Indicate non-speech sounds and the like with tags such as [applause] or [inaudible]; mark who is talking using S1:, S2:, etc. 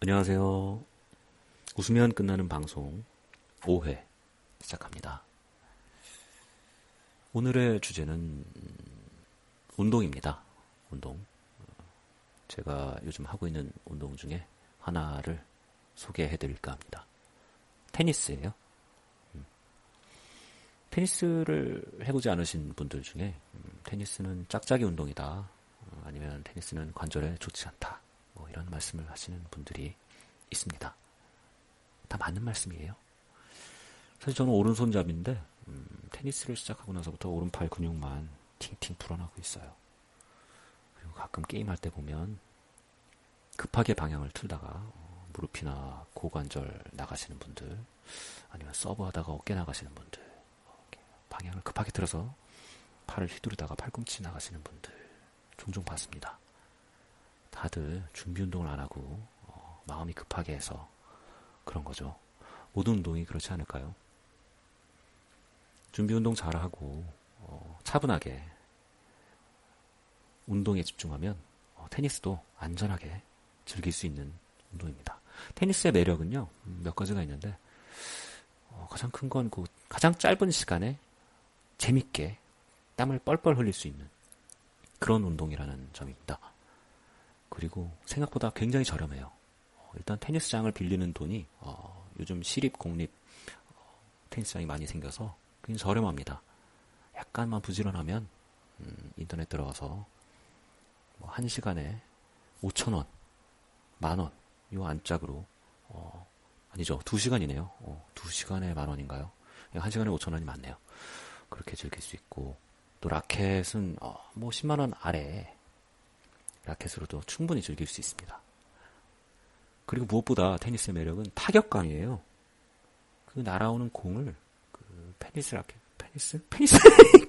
S1: 안녕하세요. 웃으면 끝나는 방송 5회 시작합니다. 오늘의 주제는 운동입니다. 운동. 제가 요즘 하고 있는 운동 중에 하나를 소개해 드릴까 합니다. 테니스예요. 음. 테니스를 해보지 않으신 분들 중에 음, 테니스는 짝짝이 운동이다. 어, 아니면 테니스는 관절에 좋지 않다. 뭐 이런 말씀을 하시는 분들이 있습니다. 다 맞는 말씀이에요. 사실 저는 오른손잡인데 음, 테니스를 시작하고 나서부터 오른팔 근육만 팅팅 불어나고 있어요. 그리고 가끔 게임할 때 보면 급하게 방향을 틀다가 어, 무릎이나 고관절 나가시는 분들 아니면 서브하다가 어깨 나가시는 분들 방향을 급하게 틀어서 팔을 휘두르다가 팔꿈치 나가시는 분들 종종 봤습니다. 다들 준비 운동을 안 하고 어, 마음이 급하게 해서 그런 거죠. 모든 운동이 그렇지 않을까요? 준비 운동 잘 하고 어, 차분하게 운동에 집중하면 어, 테니스도 안전하게 즐길 수 있는 운동입니다. 테니스의 매력은요 음, 몇 가지가 있는데 어, 가장 큰 건 그 가장 짧은 시간에 재밌게 땀을 뻘뻘 흘릴 수 있는 그런 운동이라는 점입니다. 그리고 생각보다 굉장히 저렴해요. 어, 일단 테니스장을 빌리는 돈이 어, 요즘 시립 공립 어, 테니스장이 많이 생겨서 굉장히 저렴합니다. 약간만 부지런하면 음, 인터넷 들어가서 뭐 1시간에 5천 원, 만 원 요 안짝으로 어, 아니죠. 2시간이네요. 어, 2시간에 만 원인가요? 1시간에 5천 원이 맞네요. 그렇게 즐길 수 있고 또 라켓은 어, 뭐 10만 원 아래 라켓으로도 충분히 즐길 수 있습니다. 그리고 무엇보다 테니스의 매력은 타격감이에요. 그 날아오는 공을 그 페니스 라켓, 페니스? 페니스? [laughs]